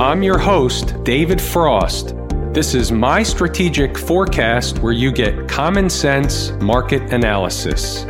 I'm your host, David Frost. This is my strategic forecast where you get common sense market analysis.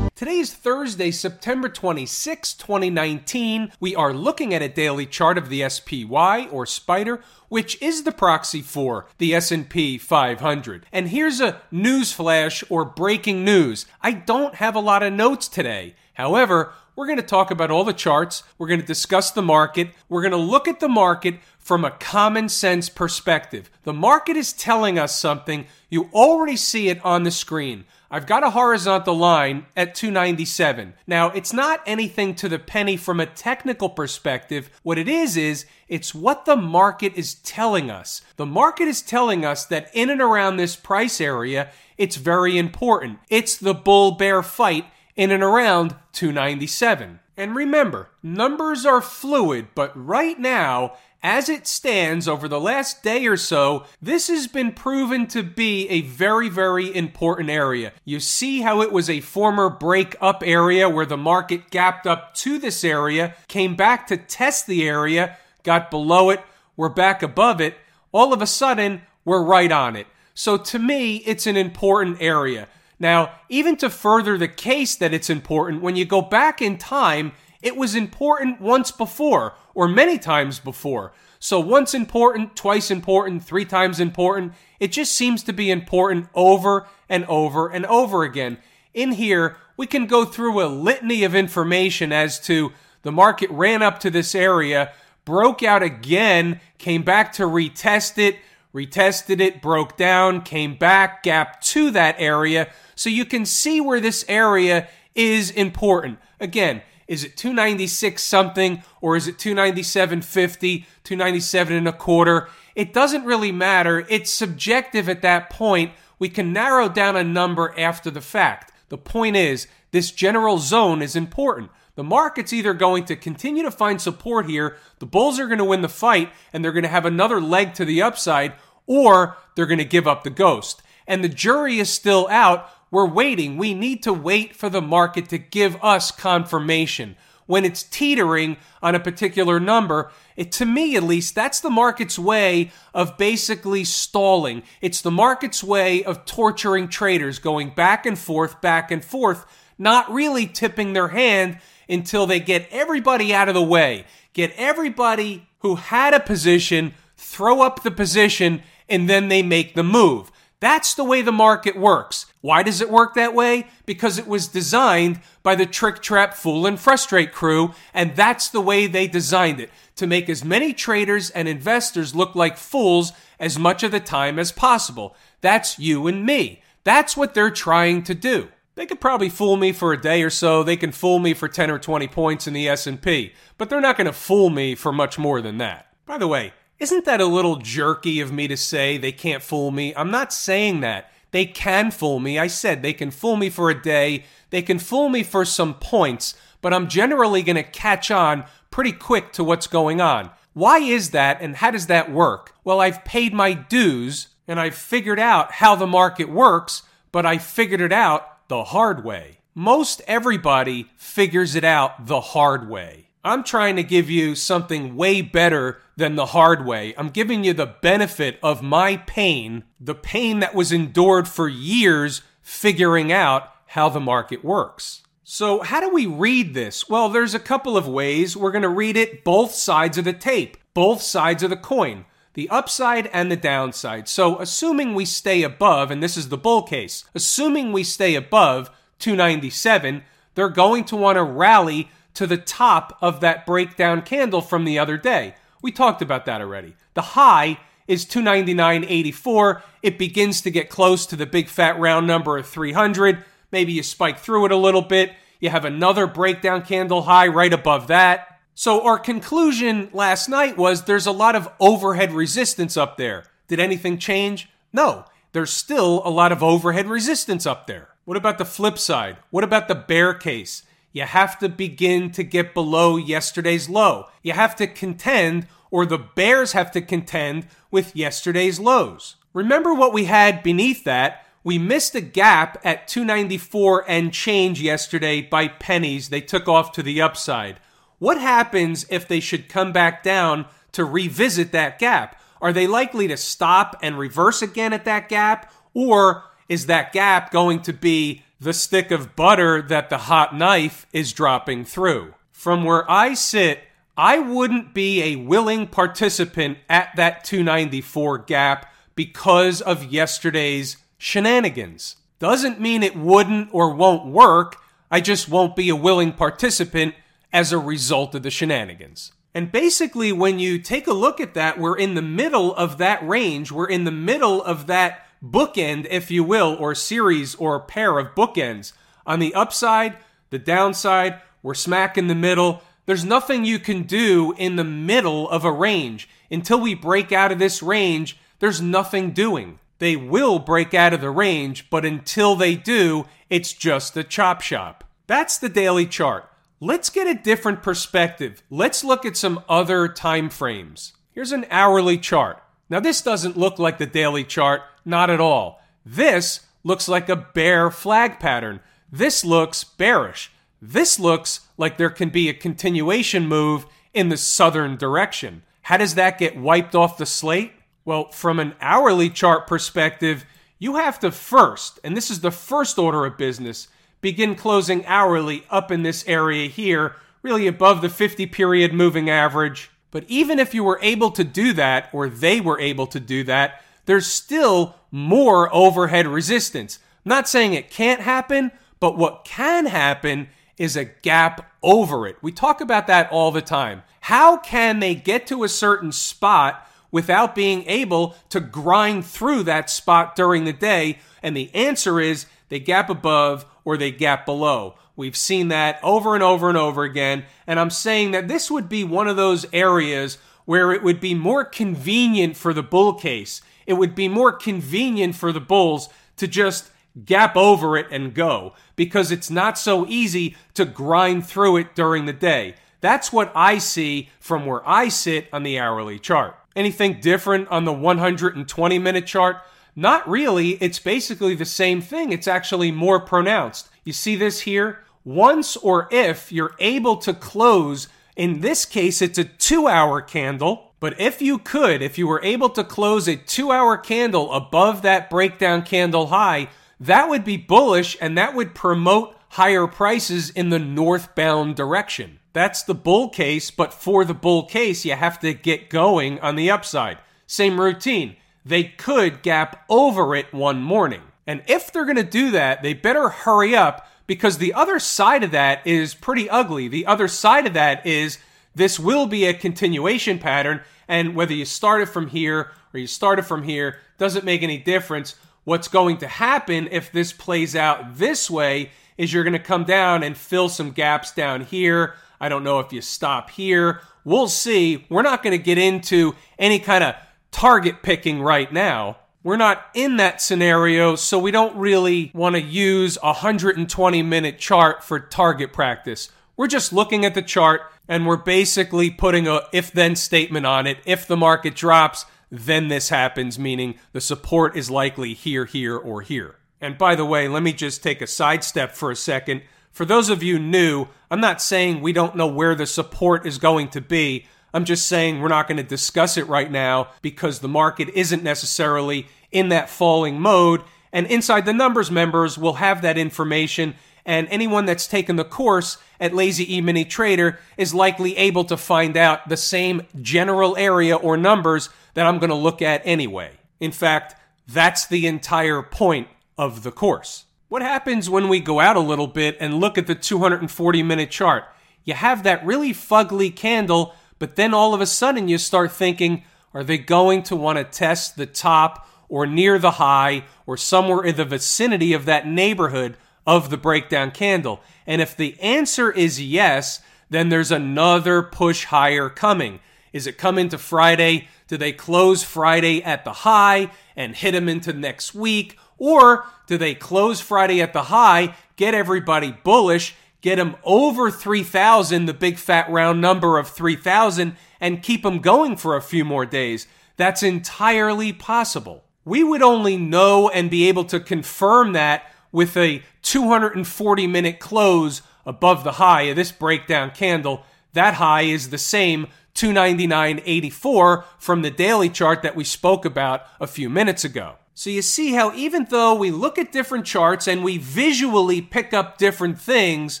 Today is Thursday, September 26, 2019. We are looking at a daily chart of the SPY or Spider, which is the proxy for the S&P 500. And here's a news flash or breaking news. I don't have a lot of notes today. However, we're going to talk about all the charts. We're going to discuss the market. We're going to look at the market from a common sense perspective. The market is telling us something. You already see it on the screen. I've got a horizontal line at 297. Now, it's not anything to the penny from a technical perspective. What it is, is it's what the market is telling us. The market is telling us that in and around this price area, it's very important. It's the bull bear fight in and around 297. And remember, numbers are fluid, but right now, as it stands over the last day or so, this has been proven to be a very, very important area. You see how it was a former break up area where the market gapped up to this area, came back to test the area, got below it, we're back above it. All of a sudden, we're right on it. So to me, it's an important area. Now, even to further the case that it's important, when you go back in time, it was important once before, or many times before. So once important, twice important, three times important. It just seems to be important over and over and over again. In here, we can go through a litany of information as to the market ran up to this area, broke out again, came back to retest it, retested it, broke down, came back, gap to that area. So you can see where this area is important. Again, is it 296 something or is it 297.50, 297 and a quarter? It doesn't really matter. It's subjective at that point. We can narrow down a number after the fact. The point is, this general zone is important. The market's either going to continue to find support here, the bulls are going to win the fight, and they're going to have another leg to the upside, or they're going to give up the ghost. And the jury is still out we're waiting. We need to wait for the market to give us confirmation. When it's teetering on a particular number, it, to me at least, that's the market's way of basically stalling. It's the market's way of torturing traders, going back and forth, back and forth, not really tipping their hand until they get everybody out of the way. Get everybody who had a position, throw up the position, and then they make the move. That's the way the market works. Why does it work that way? Because it was designed by the trick, trap, fool, and frustrate crew, and that's the way they designed it to make as many traders and investors look like fools as much of the time as possible. That's you and me. That's what they're trying to do. They could probably fool me for a day or so. They can fool me for 10 or 20 points in the S&P, but they're not going to fool me for much more than that. By the way, isn't that a little jerky of me to say they can't fool me? I'm not saying that. They can fool me. I said they can fool me for a day, they can fool me for some points, but I'm generally going to catch on pretty quick to what's going on. Why is that and how does that work? Well, I've paid my dues and I've figured out how the market works, but I figured it out the hard way. Most everybody figures it out the hard way. I'm trying to give you something way better than the hard way. I'm giving you the benefit of my pain, the pain that was endured for years figuring out how the market works. So, how do we read this? Well, there's a couple of ways. We're going to read it both sides of the tape, both sides of the coin, the upside and the downside. So, assuming we stay above, and this is the bull case, assuming we stay above 297, they're going to want to rally to the top of that breakdown candle from the other day. We talked about that already. The high is 299.84. It begins to get close to the big fat round number of 300. Maybe you spike through it a little bit. You have another breakdown candle high right above that. So, our conclusion last night was there's a lot of overhead resistance up there. Did anything change? No. There's still a lot of overhead resistance up there. What about the flip side? What about the bear case? You have to begin to get below yesterday's low. You have to contend, or the bears have to contend with yesterday's lows. Remember what we had beneath that? we missed a gap at 294 and change yesterday by pennies. They took off to the upside. What happens if they should come back down to revisit that gap? Are they likely to stop and reverse again at that gap? Or is that gap going to be the stick of butter that the hot knife is dropping through? From where I sit, I wouldn't be a willing participant at that 294 gap because of yesterday's shenanigans. Doesn't mean it wouldn't or won't work. I just won't be a willing participant as a result of the shenanigans. And basically, when you take a look at that, we're in the middle of that range. We're in the middle of that bookend, if you will, or series or pair of bookends. On the upside, the downside, we're smack in the middle. There's nothing you can do in the middle of a range. Until we break out of this range, there's nothing doing. They will break out of the range, but until they do, it's just a chop shop. That's the daily chart. Let's get a different perspective. Let's look at some other time frames. Here's an hourly chart. Now, this doesn't look like the daily chart, not at all. This looks like a bear flag pattern. This looks bearish. This looks like there can be a continuation move in the southern direction. How does that get wiped off the slate? Well, from an hourly chart perspective, you have to first, and this is the first order of business, begin closing hourly up in this area here, really above the 50 period moving average. But even if you were able to do that, or they were able to do that, there's still more overhead resistance. I'm not saying it can't happen, but what can happen is a gap over it. We talk about that all the time. How can they get to a certain spot without being able to grind through that spot during the day? And the answer is they gap above or they gap below. We've seen that over and over and over again. And I'm saying that this would be one of those areas where it would be more convenient for the bull case. It would be more convenient for the bulls to just gap over it and go because it's not so easy to grind through it during the day. That's what I see from where I sit on the hourly chart. Anything different on the 120 minute chart? Not really. It's basically the same thing. It's actually more pronounced. You see this here? Once or if you're able to close, in this case, it's a two hour candle. But if you could, if you were able to close a two hour candle above that breakdown candle high, that would be bullish and that would promote higher prices in the northbound direction. That's the bull case, but for the bull case, you have to get going on the upside. Same routine they could gap over it one morning. And if they're going to do that, they better hurry up because the other side of that is pretty ugly. The other side of that is this will be a continuation pattern. And whether you start it from here or you start it from here doesn't make any difference. What's going to happen if this plays out this way is you're going to come down and fill some gaps down here. I don't know if you stop here. We'll see. We're not going to get into any kind of target picking right now. We're not in that scenario, so we don't really want to use a 120 minute chart for target practice. We're just looking at the chart and we're basically putting a if then statement on it. If the market drops, then this happens, meaning the support is likely here, here, or here. And by the way, let me just take a sidestep for a second. For those of you new, I'm not saying we don't know where the support is going to be. I'm just saying we're not going to discuss it right now because the market isn't necessarily in that falling mode. And Inside the Numbers members will have that information. And anyone that's taken the course at Lazy E Mini Trader is likely able to find out the same general area or numbers that I'm going to look at anyway. In fact, that's the entire point of the course. What happens when we go out a little bit and look at the 240 minute chart? You have that really fugly candle but then all of a sudden you start thinking, are they going to want to test the top or near the high or somewhere in the vicinity of that neighborhood of the breakdown candle? And if the answer is yes, then there's another push higher coming. Is it coming to Friday? Do they close Friday at the high and hit them into next week? Or do they close Friday at the high, get everybody bullish, get him over 3,000, the big fat round number of 3,000, and keep him going for a few more days. That's entirely possible. we would only know and be able to confirm that with a 240 minute close above the high of this breakdown candle. That high is the same 299.84 from the daily chart that we spoke about a few minutes ago. So you see how even though we look at different charts and we visually pick up different things,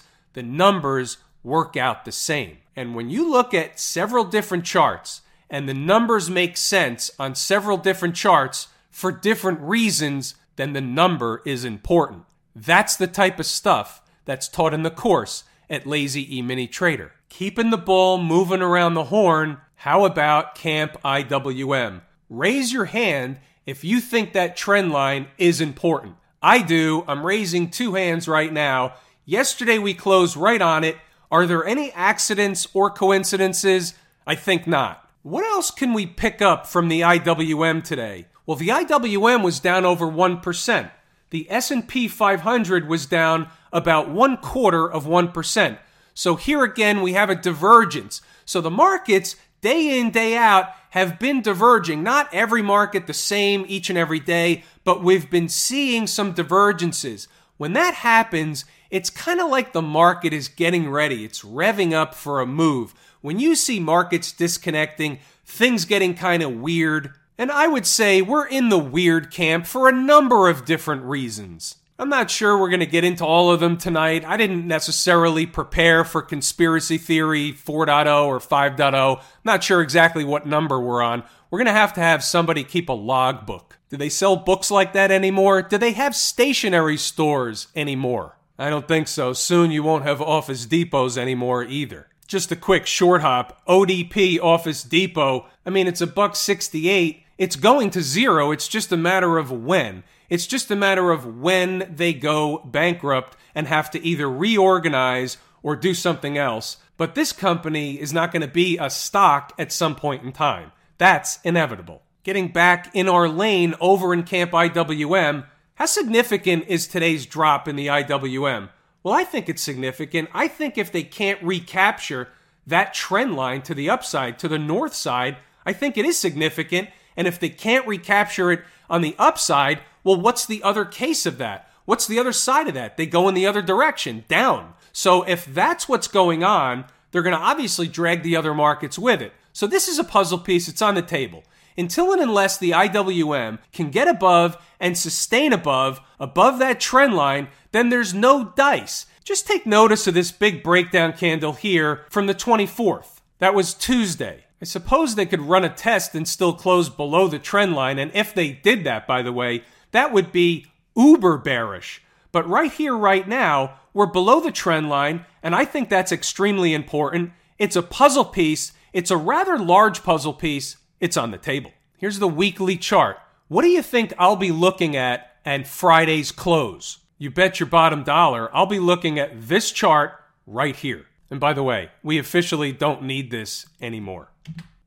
the numbers work out the same. And when you look at several different charts and the numbers make sense on several different charts for different reasons, then the number is important. That's the type of stuff that's taught in the course at Lazy E Mini Trader. Keeping the ball moving around the horn, how about Camp IWM? Raise your hand if you think that trend line is important. I do. I'm raising two hands right now. Yesterday we closed right on it. Are there any accidents or coincidences? I think not. What else can we pick up from the IWM today? Well, the IWM was down over 1%. The S&P 500 was down about one quarter of 1%. So here again, we have a divergence. So the markets, day in, day out, have been diverging. Not every market the same each and every day, but we've been seeing some divergences. When that happens, it's kind of like the market is getting ready. It's revving up for a move. When you see markets disconnecting, things getting kind of weird, and I would say we're in the weird camp for a number of different reasons. I'm not sure we're going to get into all of them tonight. I didn't necessarily prepare for conspiracy theory 4.0 or 5.0. Not sure exactly what number we're on. We're going to have to have somebody keep a logbook. Do they sell books like that anymore? Do they have stationery stores anymore? I don't think so. Soon you won't have Office Depots anymore either. Just a quick short hop. ODP Office Depot. I mean, it's a buck 68. It's going to zero. It's just a matter of when. It's just a matter of when they go bankrupt and have to either reorganize or do something else. But this company is not going to be a stock at some point in time. That's inevitable. Getting back in our lane over in Camp IWM, how significant is today's drop in the IWM? Well, I think it's significant. I think if they can't recapture that trend line to the upside, to the north side, I think it is significant. And if they can't recapture it on the upside, well, what's the other case of that? What's the other side of that? They go in the other direction, down. So if that's what's going on, they're going to obviously drag the other markets with it. So this is a puzzle piece. It's on the table. Until and unless the IWM can get above and sustain above, above that trend line, then there's no dice. Just take notice of this big breakdown candle here from the 24th. That was Tuesday. I suppose they could run a test and still close below the trend line, and if they did that, by the way, that would be uber bearish. But right here, right now, we're below the trend line, and I think that's extremely important. It's a puzzle piece, it's a rather large puzzle piece. It's on the table. Here's the weekly chart. What do you think I'll be looking at at Friday's close? You bet your bottom dollar I'll be looking at this chart right here. And by the way, we officially don't need this anymore.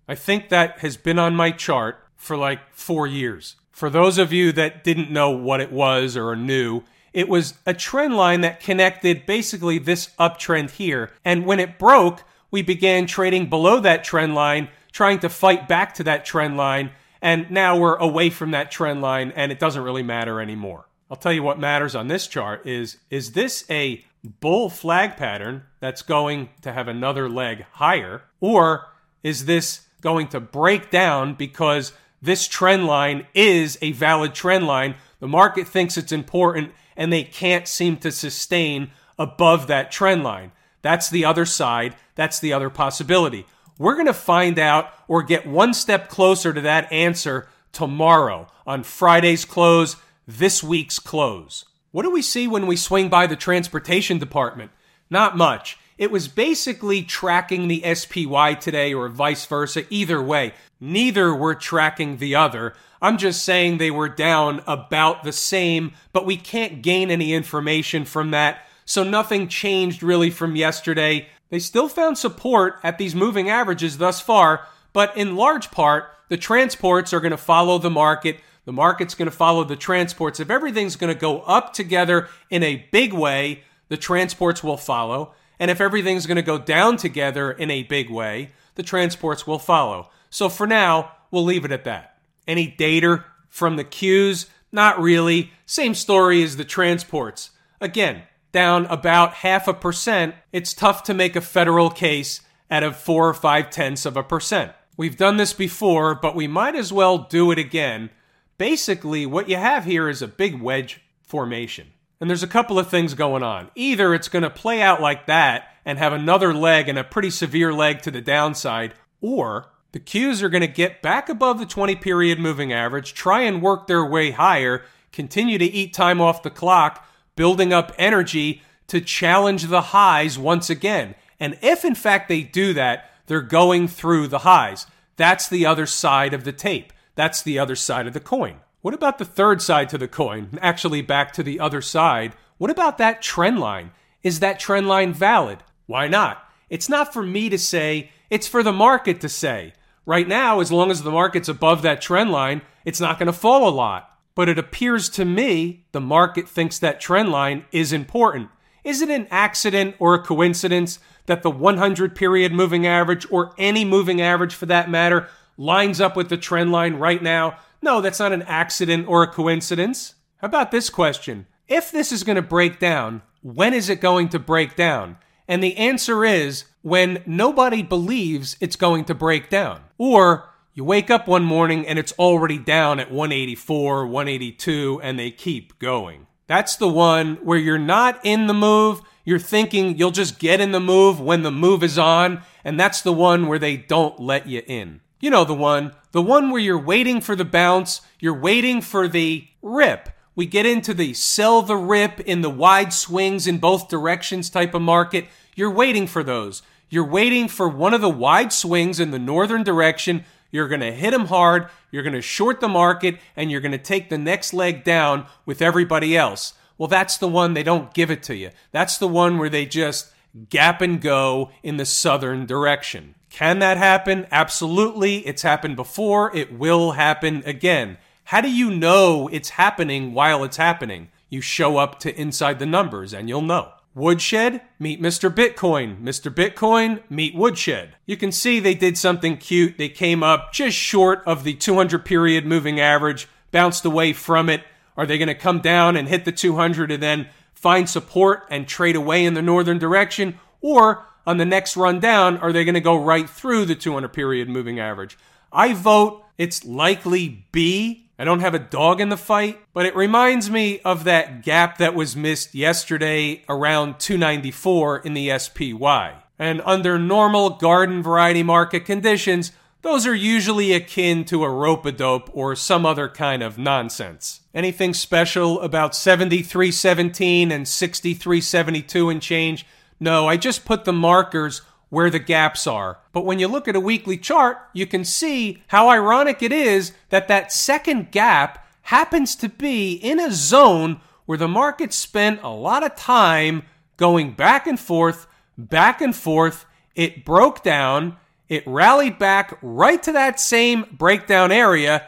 I think that has been on my chart for like four years. For those of you that didn't know what it was or are new, it was a trend line that connected basically this uptrend here. And when it broke, we began trading below that trend line, trying to fight back to that trend line. And now we're away from that trend line and it doesn't really matter anymore. I'll tell you what matters on this chart is is this a bull flag pattern that's going to have another leg higher or is this going to break down because this trend line is a valid trend line. The market thinks it's important and they can't seem to sustain above that trend line. That's the other side. That's the other possibility. We're going to find out or get one step closer to that answer tomorrow on Friday's close, this week's close. What do we see when we swing by the transportation department? Not much. It was basically tracking the SPY today or vice versa. Either way, neither were tracking the other. I'm just saying they were down about the same, but we can't gain any information from that. So nothing changed really from yesterday. They still found support at these moving averages thus far, but in large part, the transports are going to follow the market. The market's going to follow the transports. If everything's going to go up together in a big way, the transports will follow. And if everything's going to go down together in a big way, the transports will follow. So for now, we'll leave it at that. Any data From the Qs, not really. Same story as the transports. Again, down about half a percent. It's tough to make a federal case out of four or five tenths of a percent. We've done this before, but we might as well do it again. Basically, what you have here is a big wedge formation. And there's a couple of things going on. Either it's going to play out like that and have another leg and a pretty severe leg to the downside, or the Qs are going to get back above the 20 period moving average, try and work their way higher, continue to eat time off the clock, building up energy to challenge the highs once again. And if in fact they do that, they're going through the highs. That's the other side of the tape. That's the other side of the coin. What about the third side to the coin? Actually, back to the other side. What about that trend line? Is that trend line valid? Why not? It's not for me to say, it's for the market to say. Right now, as long as the market's above that trend line, it's not going to fall a lot. But it appears to me the market thinks that trend line is important. Is it an accident or a coincidence that the 100 period moving average, or any moving average for that matter, lines up with the trend line right now? No, that's not an accident or a coincidence. How about this question? If this is going to break down, when is it going to break down? And the answer is when nobody believes it's going to break down. Or you wake up one morning and it's already down at 184, 182, and they keep going. That's the one where you're not in the move. You're thinking you'll just get in the move when the move is on. And that's the one where they don't let you in. You know the one, the one where you're waiting for the bounce, you're waiting for the rip. We get into the sell the rip in the wide swings in both directions type of market. You're waiting for those. You're waiting for one of the wide swings in the northern direction. You're going to hit them hard. You're going to short the market and you're going to take the next leg down with everybody else. Well, that's the one they don't give it to you. That's the one where they just gap and go in the southern direction. Can that happen? Absolutely. It's happened before. It will happen again. How do you know it's happening while it's happening? You show up to inside the numbers and you'll know. Woodshed, meet Mr. Bitcoin. Mr. Bitcoin, meet Woodshed. You can see they did something cute. They came up just short of the 200 period moving average, bounced away from it. Are they going to come down and hit the 200 and then find support and trade away in the northern direction? Or on the next run down, are they going to go right through the 200 period moving average? I vote it's likely B. I don't have a dog in the fight, but it reminds me of that gap that was missed yesterday around 294 in the SPY. And under normal garden variety market conditions, those are usually akin to a rope a dope or some other kind of nonsense. Anything special about 7317 and 6372 and change? No, I just put the markers where the gaps are. But when you look at a weekly chart, you can see how ironic it is that that second gap happens to be in a zone where the market spent a lot of time going back and forth, back and forth. It broke down, it rallied back right to that same breakdown area,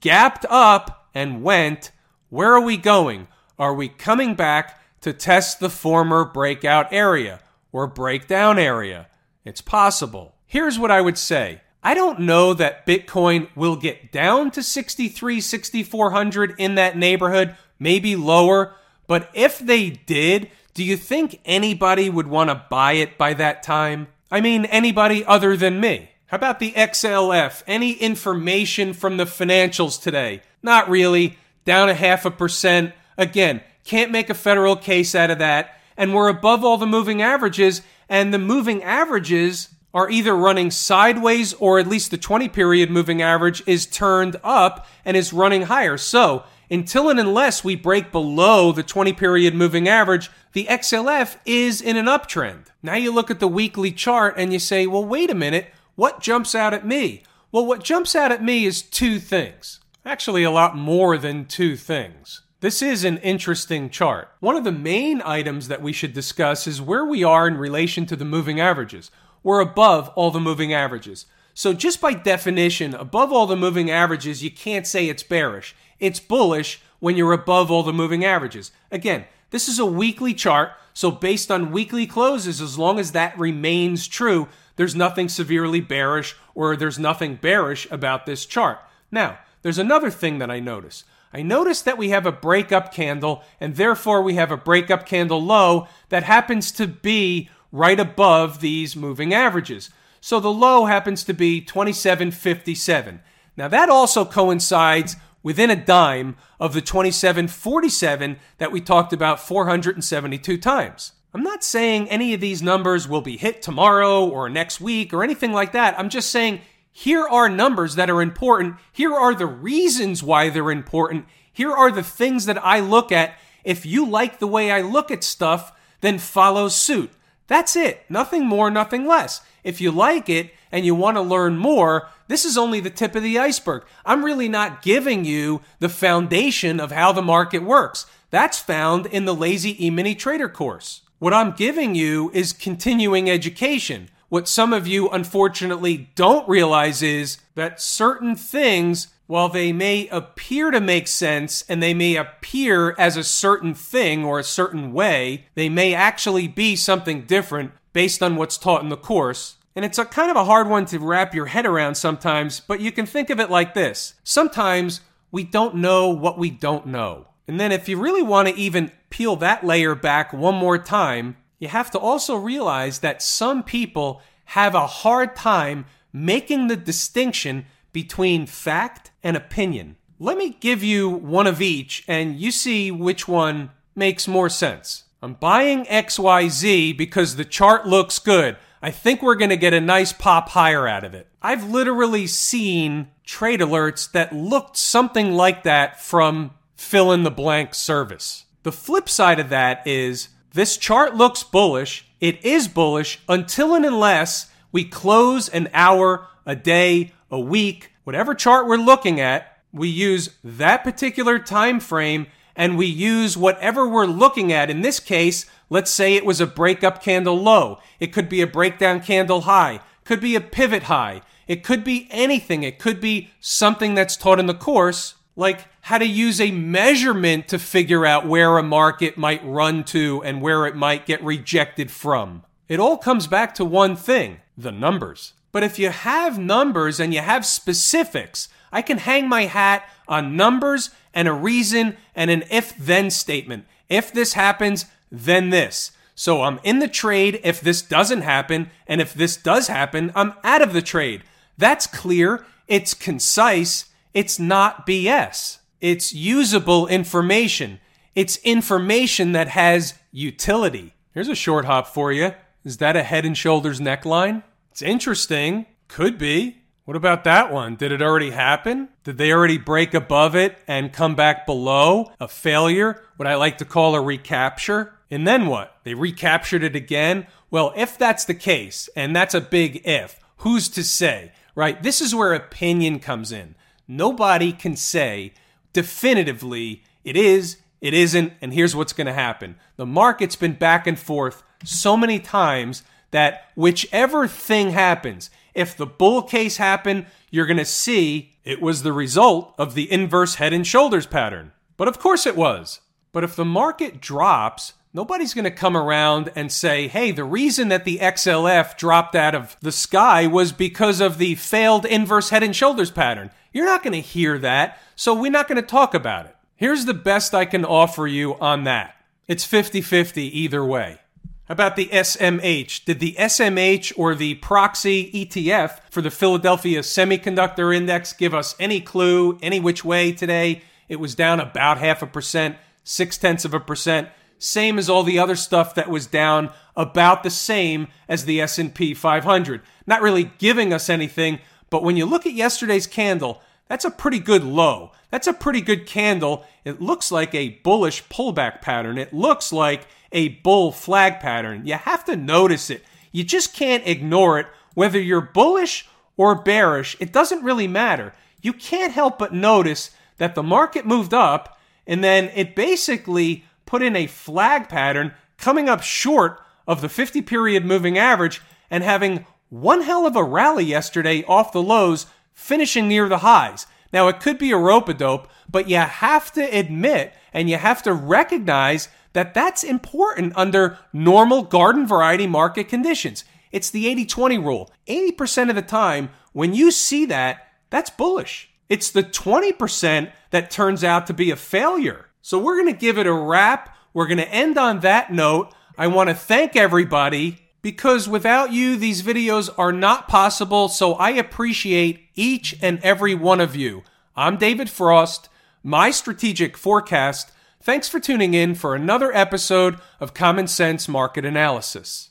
gapped up, and went. Where are we going? Are we coming back to test the former breakout area or breakdown area? It's possible. Here's what I would say. I don't know that Bitcoin will get down to 63, 6400 in that neighborhood, maybe lower, but if they did, do you think anybody would want to buy it by that time? I mean, anybody other than me. How about the XLF? Any information from the financials today? Not really. Down a half a percent. Again, can't make a federal case out of that. And we're above all the moving averages and the moving averages are either running sideways or at least the 20 period moving average is turned up and is running higher. So, until and unless we break below the 20 period moving average, the XLF is in an uptrend. Now you look at the weekly chart and you say, well, wait a minute, what jumps out at me? Well, what jumps out at me is two things. Actually, a lot more than two things. This is an interesting chart. One of the main items that we should discuss is where we are in relation to the moving averages. We're above all the moving averages. So, just by definition, above all the moving averages, you can't say it's bearish. It's bullish when you're above all the moving averages. Again, this is a weekly chart, so based on weekly closes, as long as that remains true, there's nothing severely bearish or there's nothing bearish about this chart. Now, there's another thing that I notice. I notice that we have a breakup candle, and therefore we have a breakup candle low that happens to be right above these moving averages. So the low happens to be 2757. Now that also coincides within a dime of the 2747 that we talked about 472 times. I'm not saying any of these numbers will be hit tomorrow or next week or anything like that. I'm just saying here are numbers that are important. Here are the reasons why they're important. Here are the things that I look at. If you like the way I look at stuff, then follow suit. That's it. Nothing more, nothing less. If you like it and you want to learn more, this is only the tip of the iceberg. I'm really not giving you the foundation of how the market works. That's found in the Lazy E-mini Trader course. What I'm giving you is continuing education. What some of you unfortunately don't realize is that certain things, while they may appear to make sense and they may appear as a certain thing or a certain way, they may actually be something different based on what's taught in the course. And it's a kind of a hard one to wrap your head around sometimes, but you can think of it like this. Sometimes we don't know what we don't know. And then if you really want to even peel that layer back one more time, you have to also realize that some people have a hard time making the distinction between fact and opinion. Let me give you one of each and you see which one makes more sense. I'm buying XYZ because the chart looks good. I think we're going to get a nice pop higher out of it. I've literally seen trade alerts that looked something like that from fill in the blank service. The flip side of that is this chart looks bullish. It is bullish until and unless we close an hour, a day, a week, whatever chart we're looking at, we use that particular time frame and we use whatever we're looking at. In this case, let's say it was a breakup candle low. It could be a breakdown candle high, could be a pivot high. It could be anything. It could be something that's taught in the course like how to use a measurement to figure out where a market might run to and where it might get rejected from. It all comes back to one thing the numbers. But if you have numbers and you have specifics, I can hang my hat on numbers and a reason and an if then statement. If this happens, then this. So I'm in the trade if this doesn't happen, and if this does happen, I'm out of the trade. That's clear, it's concise, it's not BS. It's usable information. It's information that has utility. Here's a short hop for you. Is that a head and shoulders neckline? It's interesting. Could be. What about that one? Did it already happen? Did they already break above it and come back below? A failure? What I like to call a recapture? And then what? They recaptured it again? Well, if that's the case, and that's a big if, who's to say, right? This is where opinion comes in nobody can say definitively it is, it isn't, and here's what's going to happen. The market's been back and forth so many times that whichever thing happens, if the bull case happened, you're going to see it was the result of the inverse head and shoulders pattern. But of course it was. But if the market drops, Nobody's going to come around and say, hey, the reason that the XLF dropped out of the sky was because of the failed inverse head and shoulders pattern. You're not going to hear that, so we're not going to talk about it. Here's the best I can offer you on that it's 50 50 either way. How about the SMH? Did the SMH or the proxy ETF for the Philadelphia Semiconductor Index give us any clue, any which way today? It was down about half a percent, six tenths of a percent same as all the other stuff that was down about the same as the S&P 500. Not really giving us anything, but when you look at yesterday's candle, that's a pretty good low. That's a pretty good candle. It looks like a bullish pullback pattern. It looks like a bull flag pattern. You have to notice it. You just can't ignore it. Whether you're bullish or bearish, it doesn't really matter. You can't help but notice that the market moved up and then it basically put in a flag pattern coming up short of the 50 period moving average and having one hell of a rally yesterday off the lows, finishing near the highs. Now, it could be a rope a dope, but you have to admit and you have to recognize that that's important under normal garden variety market conditions. It's the 80 20 rule. 80% of the time, when you see that, that's bullish. It's the 20% that turns out to be a failure. So we're going to give it a wrap. We're going to end on that note. I want to thank everybody because without you, these videos are not possible. So I appreciate each and every one of you. I'm David Frost, my strategic forecast. Thanks for tuning in for another episode of Common Sense Market Analysis.